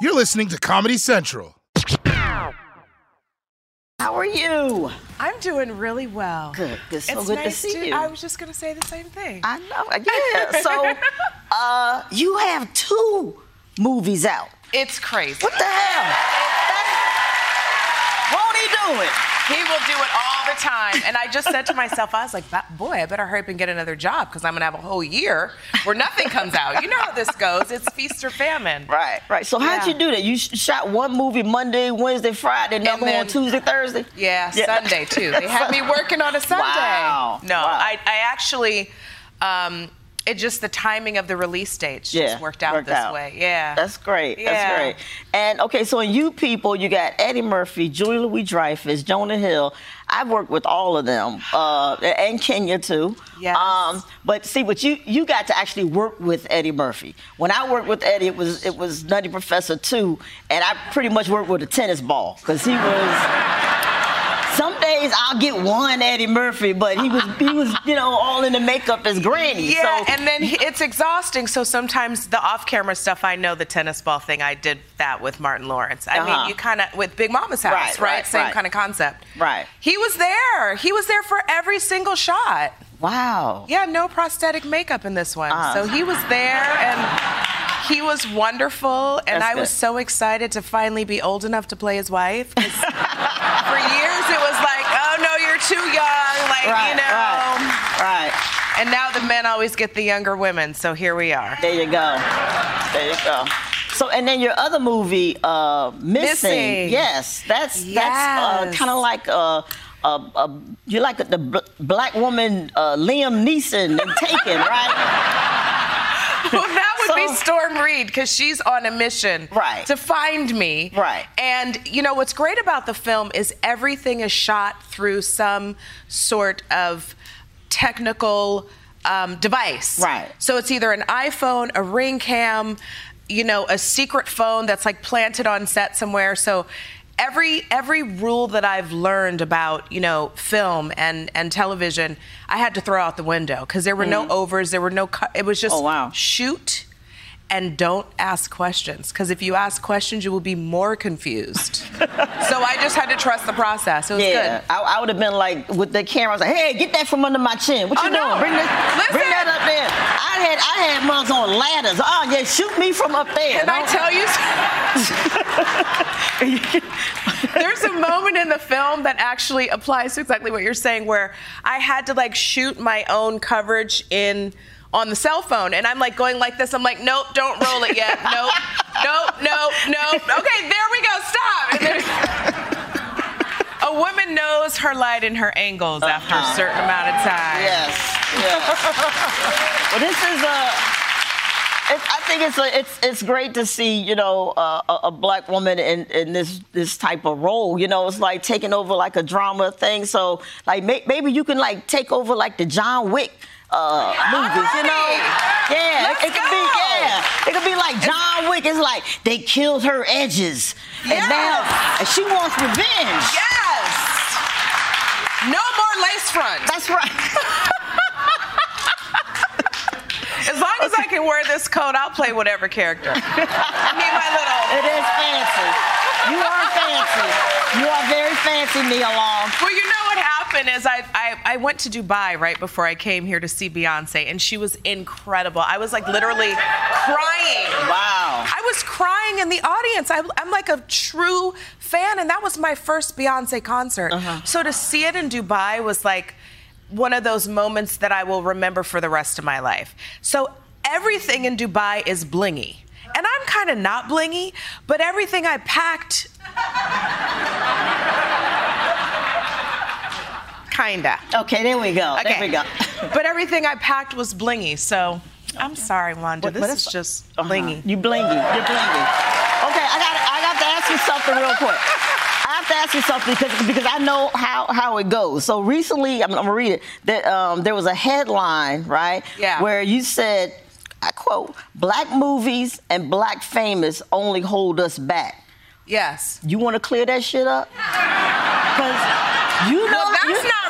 You're listening to Comedy Central. How are you? I'm doing really well. Good. Good. So it's good nice to see you. I was just going to say the same thing. I know. Yeah. So, uh, you have two movies out. it's crazy. What the hell? Won't he do it? He will do it all the time. And I just said to myself, I was like, boy, I better hurry up and get another job because I'm going to have a whole year where nothing comes out. You know how this goes. It's feast or famine. Right. Right. So how'd Yeah. you do that? You shot one movie Monday, Wednesday, Friday, another then- one Tuesday, Thursday. Yeah, Sunday too. They had me working on a Sunday. Wow. No, Wow. I, I actually, um, it just the timing of the release dates Yeah, just worked out worked this out. way. Yeah. That's great. Yeah. That's great. And okay, so in you people, you got Eddie Murphy, Julie Louis Dreyfus, Jonah Hill. I've worked with all of them, uh, and Kenya too. Yes. Um, but see, but you you got to actually work with Eddie Murphy. When I worked with Eddie, it was it was Nutty Professor two, and I pretty much worked with a tennis ball because he was. Some days I'll get one Eddie Murphy, but he was he was you know all in the makeup as Granny. Yeah, so, and then he- it's exhausting. So sometimes the off-camera stuff, I know the tennis ball thing. I did that with Martin Lawrence. I Uh-huh. mean, you kind of with Big Momma's House, Right, right? right, Same right. kind of concept. Right. He was there. He was there for every single shot. wow. Yeah, no prosthetic makeup in this one. Uh-huh. So he was there and he was wonderful. And That's I was good. so excited to finally be old enough to play his wife. for years it was like, oh no, you're too young. Like, Right, you know. right, right. And now the men always get the younger women. So here we are. There you go. There you go. So, and then your other movie, uh, Missing. Missing. Yes, that's that's uh, kind of like uh, uh, uh, you like the bl- black woman uh, Liam Neeson and Taken, right? well, that Storm Reid because she's on a mission Right. to find me. Right. And you know what's great about the film is everything is shot through some sort of technical um, device. Right. So it's either an iPhone, a ring cam, you know, a secret phone that's like planted on set somewhere. So every every rule that I've learned about you know film and and television, I had to throw out the window because there were no overs, there were no. Cu- it was just Mm. Oh, wow. shoot and don't ask questions because if you ask questions, you will be more confused. so I just had to trust the process. It was Yeah, good. I, I would have been like with the camera. I was like, "Hey, get that from under my chin. What you Oh, no. doing? Bring this, bring that up there." I had I had mugs on ladders. Oh yeah, shoot me from up there. Can I Don't- tell you? There's a moment in the film that actually applies to exactly what you're saying, where I had to like shoot my own coverage in on the cell phone, and I'm like going like this. I'm like, nope, don't roll it yet. Nope, nope, nope, nope. Okay, there we go. Stop. And a woman knows her light and her angles after a certain amount of time. Yes. yes. well, this is a. It's, I think it's a, it's it's great to see you know uh, a, a black woman in, in this this type of role. You know, it's like taking over like a drama thing. So like may, maybe you can like take over like the John Wick uh, movies. You know, yeah, Let's it, could be yeah, it could be like John Wick. It's like they killed her edges, and now and she wants revenge. Yes. No more lace front. That's right. As long as I can wear this coat, I'll play whatever character. I need my little. It is fancy. You are fancy. You are very fancy, Nia Long. Well, you know what happened is I, I I went to Dubai right before I came here to see Beyonce, and she was incredible. I was like literally crying. Wow. I was was crying in the audience. I, am like a true fan, and that was my first Beyonce concert. Uh-huh. So to see it in Dubai was like one of those moments that I will remember for the rest of my life. So everything in Dubai is blingy. And I'm kind of not blingy, but everything I packed. Kinda. Okay, there we go. Okay. There we go. but everything I packed was blingy, so I'm sorry, Wanda. this is just uh-huh. blingy. You blingy. You're blingy. Okay, I got I got to ask you something real quick. I have to ask you something because because I know how how it goes. So recently, I'm, I'm gonna read it. That um, there was a headline, right? Yeah. Where you said, I quote, "Black movies and black famous only hold us back." Yes. You want to clear that shit up? Because you know,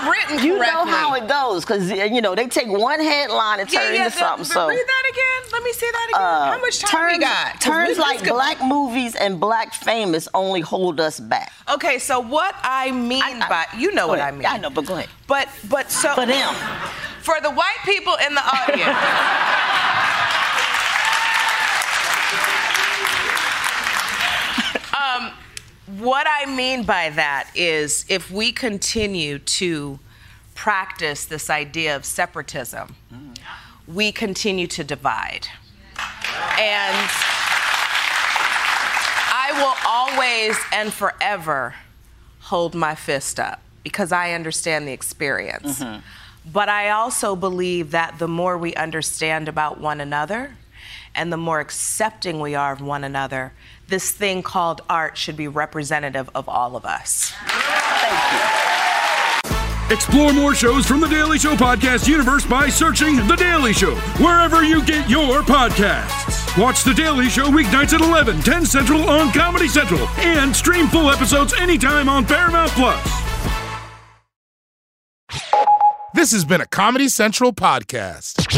well, that's you, not written You know how it goes because you know they take one headline and turn yeah, yeah, into the, something. so read that again. Let me see that again. Uh, how much time terms, we got? Terms like black movies and black famous only hold us back. Okay, so what I mean I, I, by you know what ahead. I mean. I know, but go ahead. But but so for them, for the white people in the audience. um, what I mean by that is if we continue to practice this idea of separatism, mm. we continue to divide. And I will always and forever hold my fist up because I understand the experience. Mm-hmm. But I also believe that the more we understand about one another and the more accepting we are of one another, this thing called art should be representative of all of us. Thank you. Explore more shows from The Daily Show podcast universe by searching The Daily Show wherever you get your podcasts. Watch The Daily Show weeknights at 11, 10 Central on Comedy Central, and stream full episodes anytime on Paramount Plus. This has been a Comedy Central podcast.